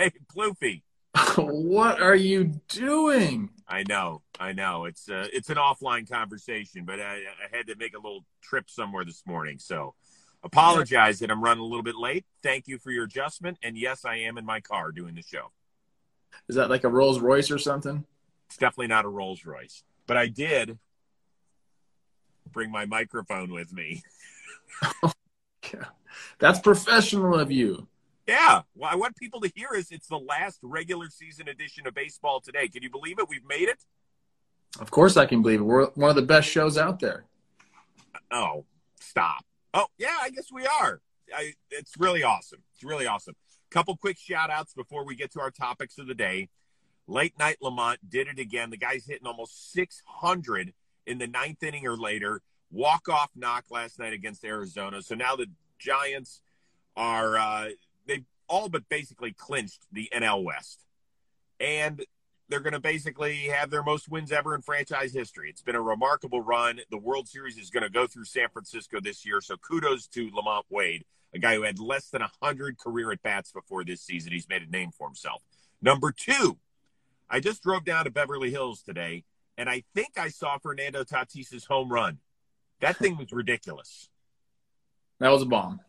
Hey, Ploofy. what are you doing? I know, I know. It's uh, it's an offline conversation, but I, I had to make a little trip somewhere this morning, so apologize that I'm running a little bit late. Thank you for your adjustment, and yes, I am in my car doing the show. Is that like a Rolls Royce or something? It's definitely not a Rolls Royce, but I did bring my microphone with me. That's professional of you. Yeah. Well, I want people to hear is it's the last regular season edition of baseball today. Can you believe it? We've made it. Of course, I can believe it. We're one of the best shows out there. Oh, stop. Oh, yeah, I guess we are. I, it's really awesome. It's really awesome. Couple quick shout outs before we get to our topics of the day. Late night LaMonte did it again. The guy's hitting almost 600 in the ninth inning or later. Walk off knock last night against Arizona. So now the Giants are uh, they've all but basically clinched the NL West, and they're going to basically have their most wins ever in franchise history. It's been a remarkable run. The World Series is going to go through San Francisco this year, so kudos to LaMonte Wade, a guy who had less than 100 career at bats before this season. He's made a name for himself. Number two, I just drove down to Beverly Hills today, and I think I saw Fernando Tatis's home run. That thing was ridiculous. That was a bomb.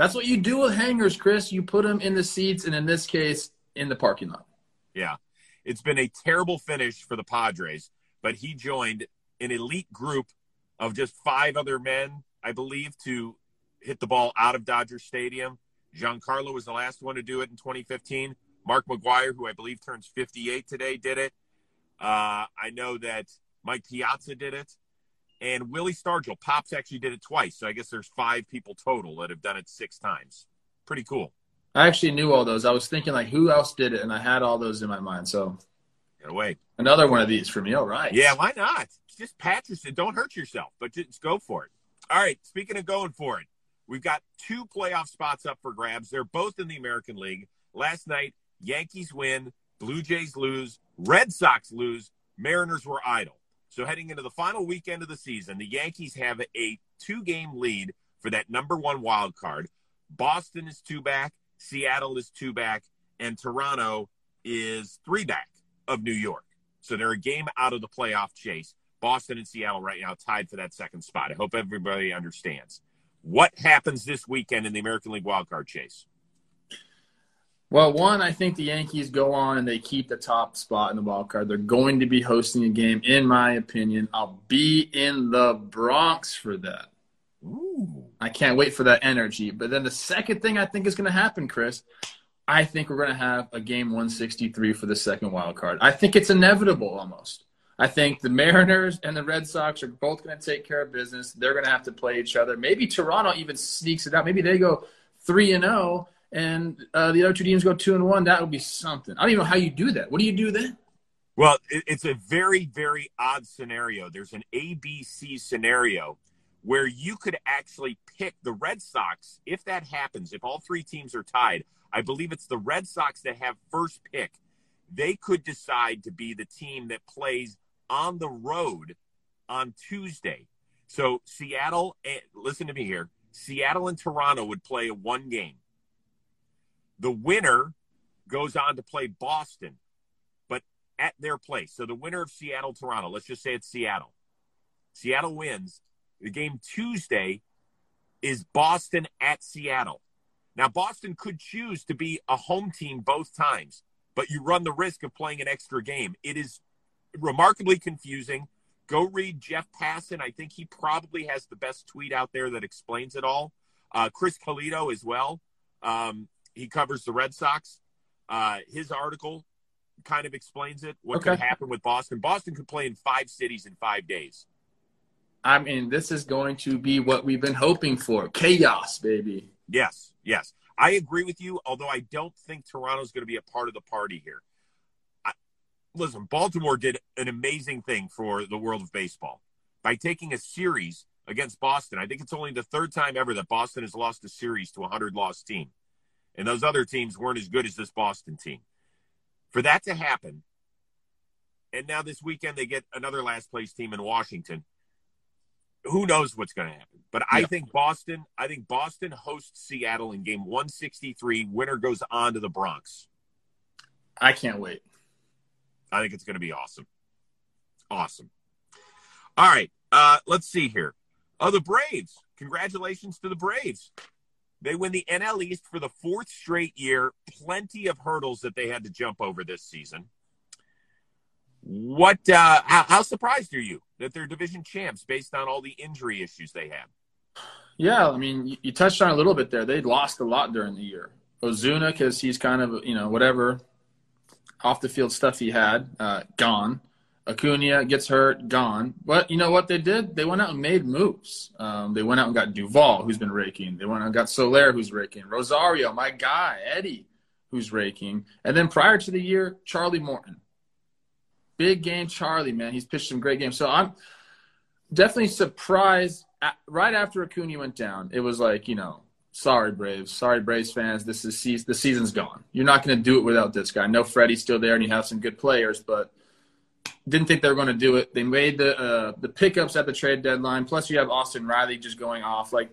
That's what you do with hangers, Chris. You put them in the seats, and in this case, in the parking lot. Yeah. It's been a terrible finish for the Padres, but he joined an elite group of just five other men, I believe, to hit the ball out of Dodger Stadium. Giancarlo was the last one to do it in 2015. Mark McGwire, who I believe turns 58 today, did it. Uh, I know that Mike Piazza did it. And Willie Stargell, Pops actually did it twice. So I guess there's five people total that have done it six times. Pretty cool. I actually knew all those. I was thinking like who else did it, and I had all those in my mind. So get away. Another one of these for me. All right. Yeah, why not? Just pat yourself. Don't hurt yourself, but just go for it. All right. Speaking of going for it, we've got two playoff spots up for grabs. They're both in the American League. Last night, Yankees win, Blue Jays lose, Red Sox lose, Mariners were idle. So heading into the final weekend of the season, the Yankees have a two-game lead for that number one wild card. Boston is two back, Seattle is two back, and Toronto is three back of New York. So they're a game out of the playoff chase. Boston and Seattle right now tied for that second spot. I hope everybody understands. What happens this weekend in the American League wildcard chase? Well, one, I think the Yankees go on and they keep the top spot in the wild card. They're going to be hosting a game, in my opinion. I'll be in the Bronx for that. Ooh. I can't wait for that energy. But then the second thing I think is going to happen, Chris, I think we're going to have a game 163 for the second wild card. I think it's inevitable almost. I think the Mariners and the Red Sox are both going to take care of business. They're going to have to play each other. Maybe Toronto even sneaks it out. Maybe they go 3 and 0 and uh, the other two teams go 2 and 1. That would be something. I don't even know how you do that. What do you do then? Well, it's a very, very odd scenario. There's an ABC scenario where you could actually pick the Red Sox if that happens. If all three teams are tied, I believe it's the Red Sox that have first pick. They could decide to be the team that plays on the road on Tuesday. So Seattle, eh, listen to me here. Seattle and Toronto would play a one game. The winner goes on to play Boston, but at their place. So the winner of Seattle Toronto, let's just say it's Seattle. Seattle wins. The game Tuesday is Boston at Seattle. Now, Boston could choose to be a home team both times, but you run the risk of playing an extra game. It is remarkably confusing. Go read Jeff Passan. I think he probably has the best tweet out there that explains it all. Uh, Chris Cotillo as well. Um, he covers the Red Sox. Uh, his article kind of explains it. What okay. could happen with Boston? Boston could play in five cities in five days. I mean, this is going to be what we've been hoping for chaos, baby. Yes, yes. I agree with you, although I don't think Toronto's going to be a part of the party here. I, listen, Baltimore did an amazing thing for the world of baseball by taking a series against Boston. I think it's only the third time ever that Boston has lost a series to a 100 loss team. And those other teams weren't as good as this Boston team. For that to happen, and now this weekend they get another last place team in Washington who knows what's going to happen. But I Yeah. think Boston. I think Boston hosts Seattle in Game 163. Winner goes on to the Bronx. I can't wait. I think it's going to be awesome. Awesome. All right. Uh, let's see here. Oh, the Braves. Congratulations to the Braves. They win the NL East for the fourth straight year. Plenty of hurdles that they had to jump over this season. What? Uh, how, how surprised are you that they're division champs based on all the injury issues they have? Yeah, I mean, you, touched on a little bit there. They lost a lot during the year. Ozuna, because he's kind of, you know, whatever off the field stuff he had, uh, gone. Acuna gets hurt, gone. But you know what they did? They went out and made moves. Um, they went out and got Duvall, who's been raking. They went out and got Soler, who's raking. Rosario, my guy, Eddie, who's raking. And then prior to the year, Charlie Morton. Big game Charlie, man. He's pitched some great games. So I'm definitely surprised. At, right after Acuna went down, it was like, you know, sorry, Braves. Sorry, Braves fans. This is the season's gone. You're not going to do it without this guy. I know Freddie's still there and you have some good players, but didn't think they were going to do it. They made the uh, the pickups at the trade deadline. Plus, you have Austin Riley just going off. Like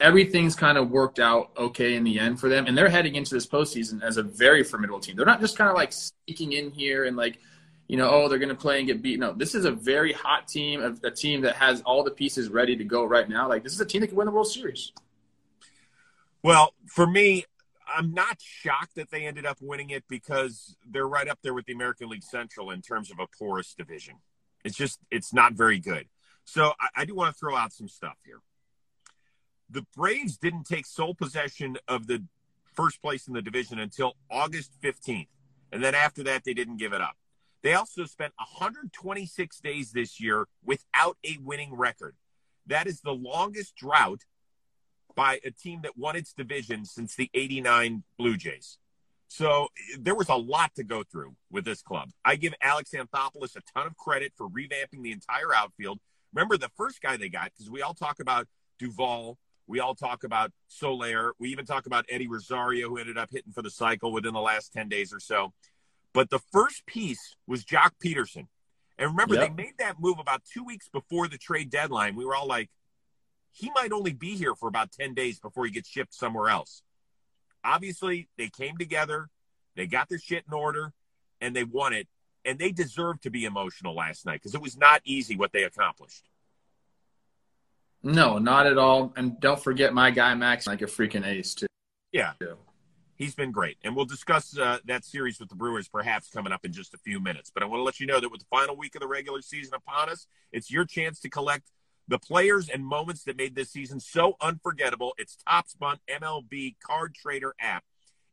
everything's kind of worked out okay in the end for them, and they're heading into this postseason as a very formidable team. They're not just kind of like sneaking in here and like you know, oh, they're going to play and get beat. No, this is a very hot team, a, a team that has all the pieces ready to go right now. Like this is a team that can win the World Series. Well, for me, I'm not shocked that they ended up winning it because they're right up there with the American League Central in terms of a porous division. It's just, it's not very good. So I, I do want to throw out some stuff here. The Braves didn't take sole possession of the first place in the division until August 15th. And then after that, they didn't give it up. They also spent 126 days this year without a winning record. That is the longest drought by a team that won its division since the 89 Blue Jays. So there was a lot to go through with this club. I give Alex Anthopoulos a ton of credit for revamping the entire outfield. Remember the first guy they got, because we all talk about Duvall, we all talk about Soler, we even talk about Eddie Rosario, who ended up hitting for the cycle within the last 10 days or so. But the first piece was Joc Pederson. And remember, Yep. they made that move about two weeks before the trade deadline. We were all like, he might only be here for about 10 days before he gets shipped somewhere else. Obviously, they came together, they got their shit in order, and they won it. And they deserve to be emotional last night because it was not easy what they accomplished. No, not at all. And don't forget my guy Max, like a freaking ace too. Yeah. He's been great. And we'll discuss uh, that series with the Brewers perhaps coming up in just a few minutes. But I want to let you know that with the final week of the regular season upon us, it's your chance to collect the players and moments that made this season so unforgettable. It's Topps BUNT MLB Card Trader app.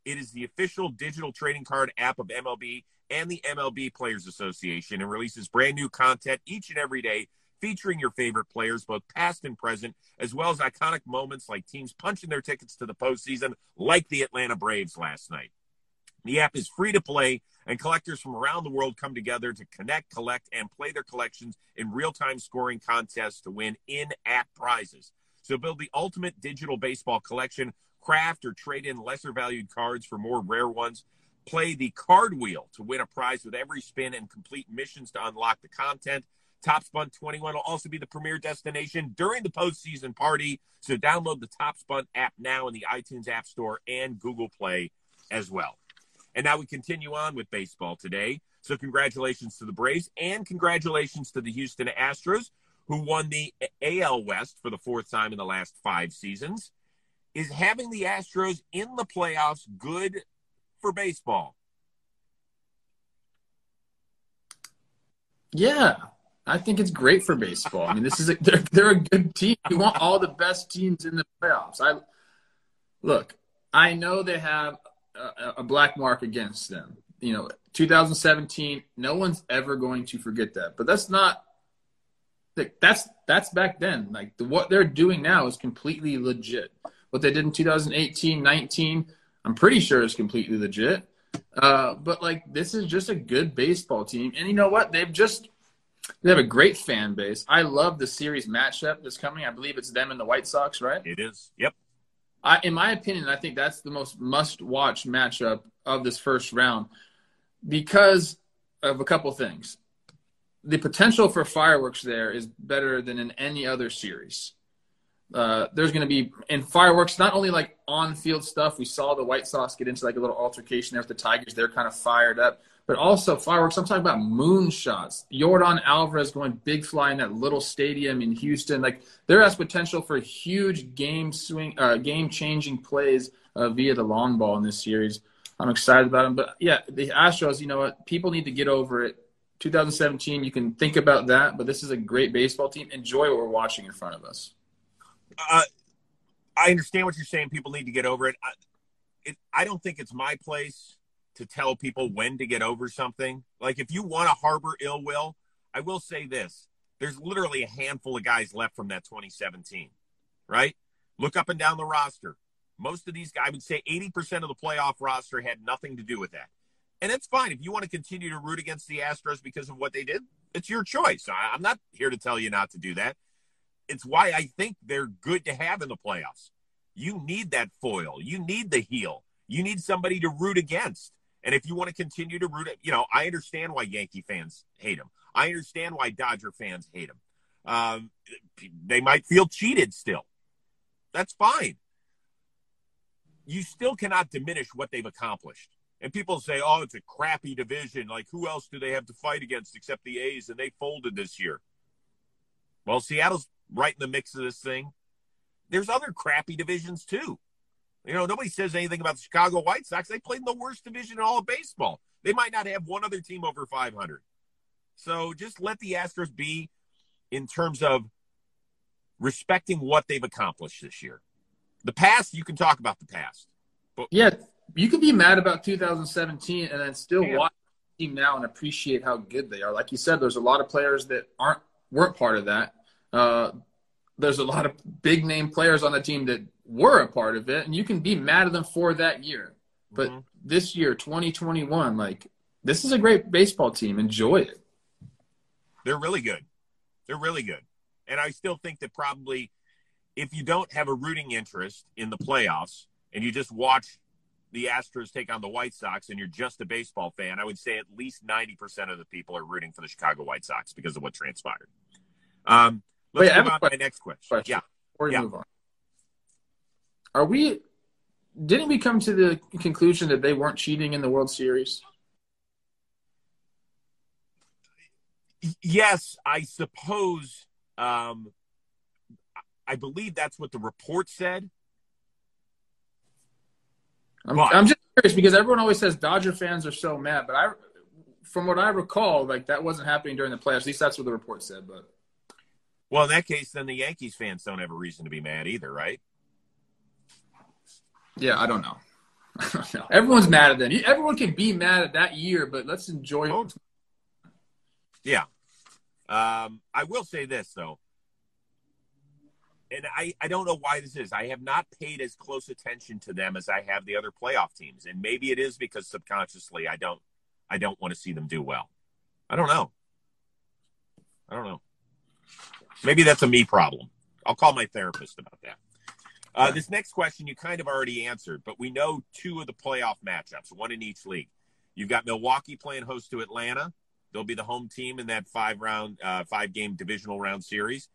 It is the official digital trading card app of MLB and the MLB Players Association and releases brand new content each and every day featuring your favorite players, both past and present, as well as iconic moments like teams punching their tickets to the postseason, like the Atlanta Braves last night. The app is free to play, and collectors from around the world come together to connect, collect, and play their collections in real time scoring contests to win in app prizes. So build the ultimate digital baseball collection, craft or trade in lesser valued cards for more rare ones. Play the card wheel to win a prize with every spin and complete missions to unlock the content. Topps BUNT 21 will also be the premier destination during the postseason party. So download the Topps BUNT app now in the iTunes App Store and Google Play as well. And now we continue on with baseball today. So congratulations to the Braves and congratulations to the Houston Astros, who won the AL West for the fourth time in the last five seasons. Is having the Astros in the playoffs good for baseball? Yeah, I think it's great for baseball. I mean, this is a, they're, they're a good team. You want all the best teams in the playoffs. I look. I know they have a, black mark against them. You know, 2017. No one's ever going to forget that. But that's not. like, That's that's back then. Like the, what they're doing now is completely legit. What they did in 2018, 19, I'm pretty sure is completely legit. Uh, but like this is just a good baseball team, and you know what? They've just they have a great fan base. I love the series matchup that's coming. I believe it's them and the White Sox, right? It is. Yep. I, in my opinion, I think that's the most must-watch matchup of this first round because of a couple things. the potential for fireworks there is better than in any other series. Uh, there's going to be in fireworks not only like on field stuff. We saw the White Sox get into like a little altercation there with the Tigers. They're kind of fired up, but also fireworks. I'm talking about moonshots. Yordan Alvarez going big fly in that little stadium in Houston. Like there has potential for huge game swing, uh, game changing plays uh, via the long ball in this series. I'm excited about them. But yeah, the Astros. You know what? People need to get over it. 2017, you can think about that, but this is a great baseball team. Enjoy what we're watching in front of us. Uh, I understand what you're saying. People need to get over it. I, it. I don't think it's my place to tell people when to get over something. Like if you want to harbor ill will, I will say this: there's literally a handful of guys left from that 2017. Right? Look up and down the roster. Most of these guys, I would say 80% of the playoff roster had nothing to do with that. And it's fine. If you want to continue to root against the Astros because of what they did, it's your choice. I'm not here to tell you not to do that it's why I think they're good to have in the playoffs. You need that foil. You need the heel. You need somebody to root against. And if you want to continue to root, you know, I understand why Yankee fans hate him. I understand why Dodger fans hate him. Um, they might feel cheated still. That's fine. You still cannot diminish what they've accomplished. And people say, oh, it's a crappy division. Like, who else do they have to fight against except the A's? And they folded this year. Well, Seattle's right in the mix of this thing. There's other crappy divisions too. You know, nobody says anything about the Chicago White Sox. They played in the worst division in all of baseball. They might not have one other team over 500. So just let the Astros be in terms of respecting what they've accomplished this year. The past, you can talk about the past. But yeah, you can be mad about 2017 and then still yeah. watch the team now and appreciate how good they are. Like you said, there's a lot of players that aren't weren't part of that. Uh, there's a lot of big name players on the team that were a part of it, and you can be mad at them for that year. But mm-hmm. this year, 2021, like this is a great baseball team. Enjoy it. They're really good. They're really good. And I still think that probably if you don't have a rooting interest in the playoffs and you just watch the Astros take on the White Sox and you're just a baseball fan, I would say at least 90% of the people are rooting for the Chicago White Sox because of what transpired. Um, Let's Wait, move on to my next question. question. Yeah. Before we yeah. move on. Are we didn't we come to the conclusion that they weren't cheating in the World Series? Yes, I suppose um, I believe that's what the report said. I'm, I'm, just curious because everyone always says Dodger fans are so mad, but I, from what I recall, like that wasn't happening during the playoffs. At least that's what the report said. But well, in that case, then the Yankees fans don't have a reason to be mad either, right? Yeah, I don't know. Everyone's mad at them. Everyone can be mad at that year, but let's enjoy it. Oh. Yeah. Um, I will say this, though. And I, I don't know why this is. I have not paid as close attention to them as I have the other playoff teams. And maybe it is because subconsciously I don't I don't want to see them do well. I don't know. I don't know. Maybe that's a me problem. I'll call my therapist about that. Uh, this next question you kind of already answered, but we know two of the playoff matchups, one in each league. You've got Milwaukee playing host to Atlanta. They'll be the home team in that five round, uh, five game divisional round series.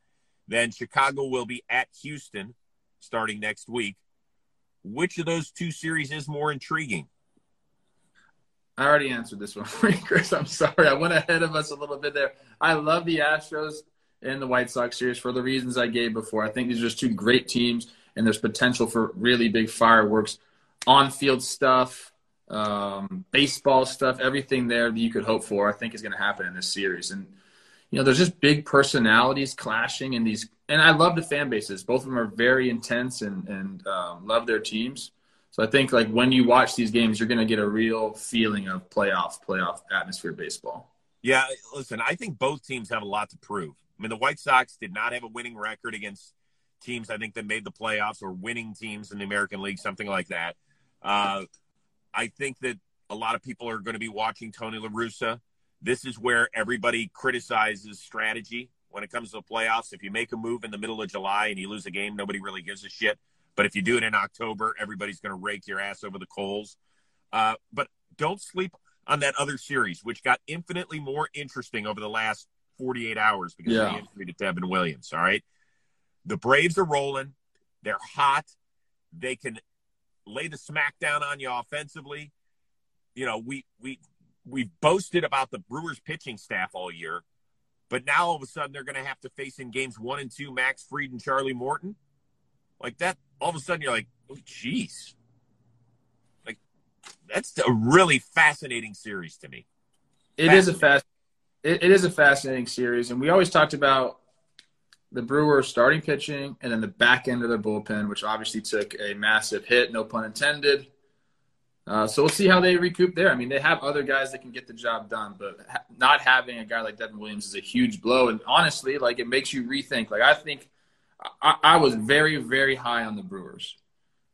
Then Chicago will be at Houston starting next week. Which of those two series is more intriguing? I already answered this one for you, Chris. I'm sorry. I went ahead of us a little bit there. I love the Astros in the White Sox series for the reasons I gave before. I think these are just two great teams, and there's potential for really big fireworks, on field stuff, um, baseball stuff, everything there that you could hope for. I think is going to happen in this series. And you know, there's just big personalities clashing in these, and I love the fan bases. Both of them are very intense and and um, love their teams. So I think like when you watch these games, you're going to get a real feeling of playoff playoff atmosphere baseball. Yeah, listen, I think both teams have a lot to prove. I mean, the White Sox did not have a winning record against teams I think that made the playoffs or winning teams in the American League, something like that. Uh, I think that a lot of people are going to be watching Tony La Russa. This is where everybody criticizes strategy when it comes to the playoffs. If you make a move in the middle of July and you lose a game, nobody really gives a shit. But if you do it in October, everybody's going to rake your ass over the coals. Uh, but don't sleep on that other series, which got infinitely more interesting over the last 48 hours because Yeah. of the injury to Devin Williams. All right. The Braves are rolling. They're hot. They can lay the smackdown on you offensively. You know, we we we've boasted about the Brewers pitching staff all year, but now all of a sudden they're going to have to face in games one and two Max Fried and Charlie Morton. Like that, all of a sudden you're like, oh, jeez. Like that's a really fascinating series to me. It is a fast. It, it is a fascinating series, and we always talked about the Brewers starting pitching and then the back end of their bullpen, which obviously took a massive hit, no pun intended. Uh, so we'll see how they recoup there. I mean, they have other guys that can get the job done, but ha- not having a guy like Devin Williams is a huge blow. And honestly, like it makes you rethink. Like I think I, I was very, very high on the Brewers.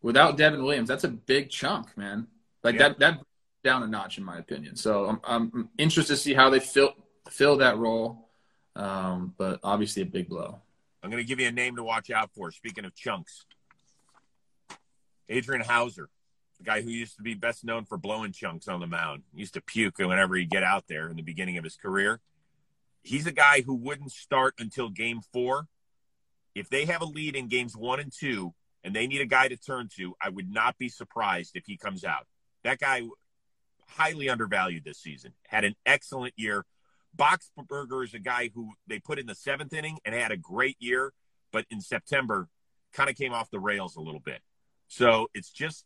Without Devin Williams, that's a big chunk, man. Like Yeah. that that down a notch in my opinion. So I'm, I'm interested to see how they fill fill that role. Um, but obviously a big blow. I'm going to give you a name to watch out for. Speaking of chunks, Adrian Houser, the guy who used to be best known for blowing chunks on the mound, He used to puke whenever he'd get out there in the beginning of his career. He's a guy who wouldn't start until game four. If they have a lead in games one and two and they need a guy to turn to, I would not be surprised if he comes out. That guy, highly undervalued this season, had an excellent year. Boxberger is a guy who they put in the seventh inning and had a great year, but in September kind of came off the rails a little bit. So it's just,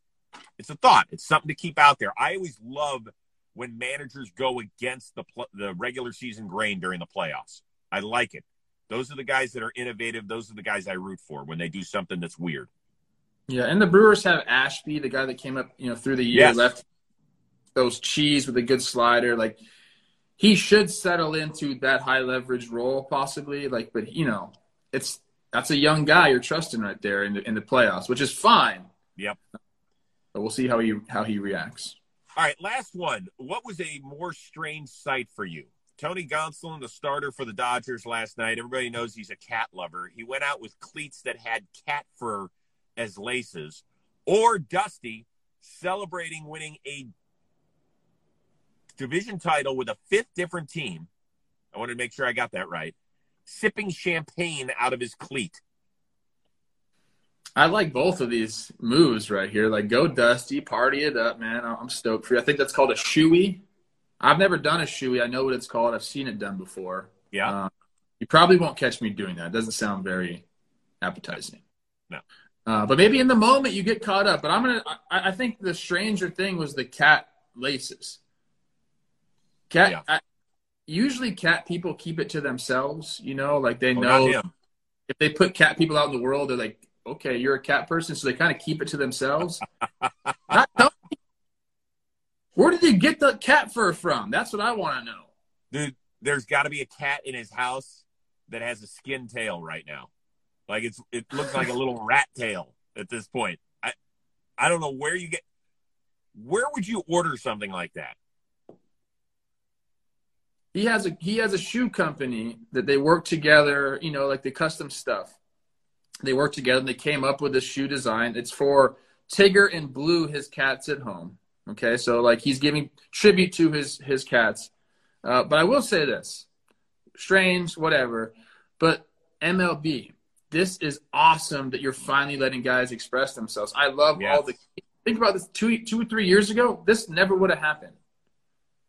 it's a thought. It's something to keep out there. I always love when managers go against the pl- the regular season grain during the playoffs. I like it. Those are the guys that are innovative. Those are the guys I root for when they do something that's weird. Yeah, and the Brewers have Ashby, the guy that came up, you know, through the year, Yes. left those cheese with a good slider. Like he should settle into that high leverage role, possibly. Like, but you know, it's that's a young guy you're trusting right there in the in the playoffs, which is fine. Yep. But we'll see how he how he reacts. All right, last one. What was a more strange sight for you? Tony Gonsolin, the starter for the Dodgers last night. Everybody knows he's a cat lover. He went out with cleats that had cat fur as laces, or Dusty celebrating winning a division title with a fifth different team. I wanted to make sure I got that right. Sipping champagne out of his cleat. I like both of these moves right here. Like, go Dusty, party it up, man. I'm stoked for you. I think that's called a shoey. I've never done a shoey. I know what it's called. I've seen it done before. Yeah. Uh, you probably won't catch me doing that. It doesn't sound very appetizing. No. Uh, but maybe in the moment you get caught up. But I'm gonna. I, I think the stranger thing was the cat laces. Cat. Yeah. I, usually, cat people keep it to themselves. You know, like they Oh, know if they put cat people out in the world, they're like, okay, you're a cat person, so they kind of keep it to themselves. Not me. Where did you get the cat fur from? That's what I want to know. dude there's got to be a cat in his house that has a skin tail right now like it's it looks like a little rat tail at this point i i don't know where you get where would you order something like that He has a he has a shoe company that they work together. You know, like the custom stuff. They work together and they came up with this shoe design. It's for Tigger and Blue, his cats at home. Okay, so like he's giving tribute to his his cats. Uh, but I will say this, strange, whatever. But MLB, this is awesome that you're finally letting guys express themselves. I love Yes. all the. Think about this two two or three years ago. This never would have happened.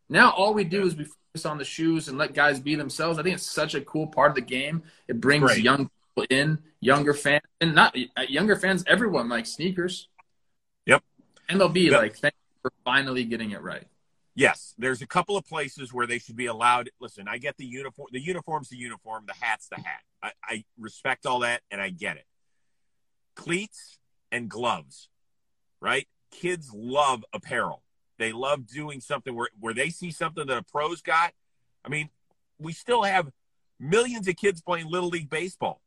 Now all we do is we focus on the shoes and let guys be themselves. I think it's such a cool part of the game. It brings Great. young people in, younger fans, and not uh, younger fans. Everyone likes sneakers. Yep. and they'll Yep. like, thank you for finally getting it right. yes there's a couple of places where they should be allowed listen i get the uniform the uniform's the uniform the hat's the hat i, I respect all that and i get it cleats and gloves right kids love apparel they love doing something where, where they see something that a pro's got i mean we still have millions of kids playing little league baseball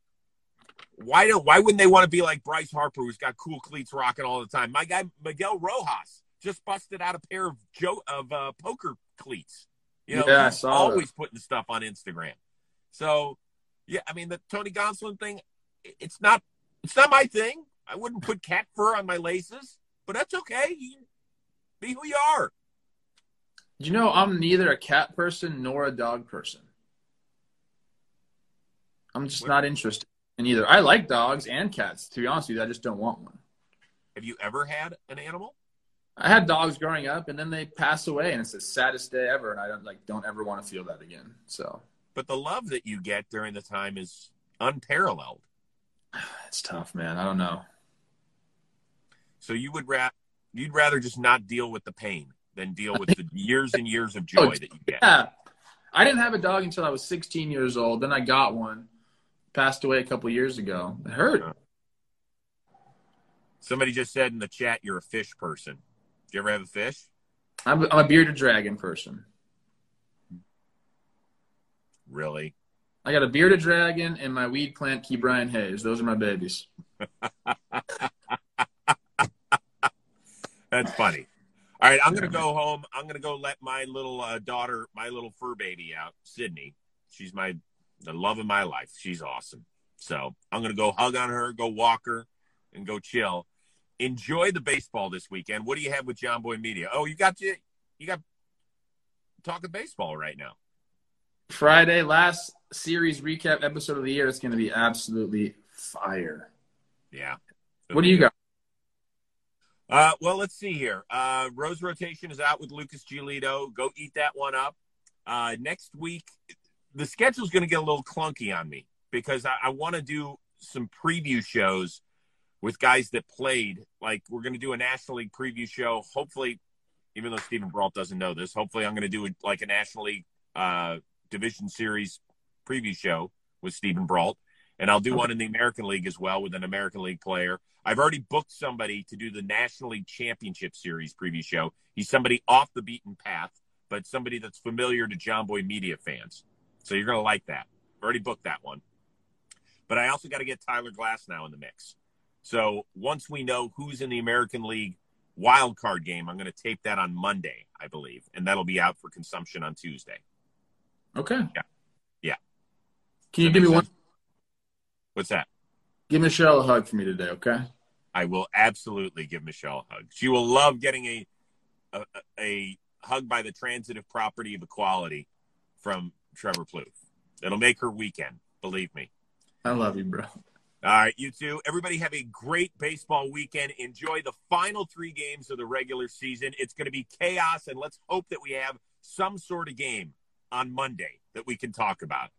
why do why wouldn't they want to be like Bryce Harper, who's got cool cleats rocking all the time? My guy Miguel Rojas just busted out a pair of Joe of uh, poker cleats. You know, Yeah, he's always putting stuff on Instagram. So, yeah, I mean the Tony Gonsolin thing, it's not it's not my thing. I wouldn't put cat fur on my laces, but that's okay. You be who you are. You know, I'm neither a cat person nor a dog person. I'm just not interested in either. I like dogs and cats. To be honest with you, I just don't want one. Have you ever had an animal? I had dogs growing up, and then they pass away, and it's the saddest day ever. And I don't like don't ever want to feel that again. So, but the love that you get during the time is unparalleled. It's tough, man. I don't know. So you would ra- you'd rather just not deal with the pain than deal with the years and years of oh, joy that you get. Yeah. I didn't have a dog until I was 16 years old. Then I got one. Passed away a couple years ago. It hurt. Uh-huh. Somebody just said in the chat you're a fish person. Do you ever have a fish? I'm, I'm a bearded dragon person. Really? I got a bearded dragon and my weed plant, Ke'Bryan Hayes. Those are my babies. That's funny. All right, I'm gonna go home. I'm gonna go let my little uh, daughter, my little fur baby, out. Sydney, she's my the love of my life. She's awesome. So I'm gonna go hug on her, go walk her, and go chill. Enjoy the baseball this weekend. What do you have with Jomboy Media? Oh, you got you, you got talking baseball right now. Friday, last series recap episode of the year. It's going to be absolutely fire. Yeah. What do you got? Uh, well, let's see here. Uh, Rose rotation is out with Lucas Giolito. Go eat that one up. Uh, next week, the schedule is going to get a little clunky on me because I, I want to do some preview shows with guys that played. Like we're going to do a National League preview show. Hopefully, even though Steven Brault doesn't know this, hopefully I'm going to do a, like a National League uh, Division Series preview show with Steven Brault and I'll do okay. one in the American League as well with an American League player. I've already booked somebody to do the National League Championship Series preview show. He's somebody off the beaten path, but somebody that's familiar to Jomboy Media fans. So you're going to like that. I've already booked that one. But I also got to get Tyler Glasnow in the mix. So once we know who's in the American League wild card game, I'm going to tape that on Monday, I believe, and that'll be out for consumption on Tuesday. Okay. Yeah. Yeah. Can you give me sense? one? What's that? Give Michelle a hug for me today, okay? I will absolutely give Michelle a hug. She will love getting a a, a hug by the transitive property of equality from Trevor Plouffe. It'll make her weekend, believe me. I love you, bro. All right, you too. Everybody have a great baseball weekend. Enjoy the final three games of the regular season. It's going to be chaos, and let's hope that we have some sort of game on Monday that we can talk about.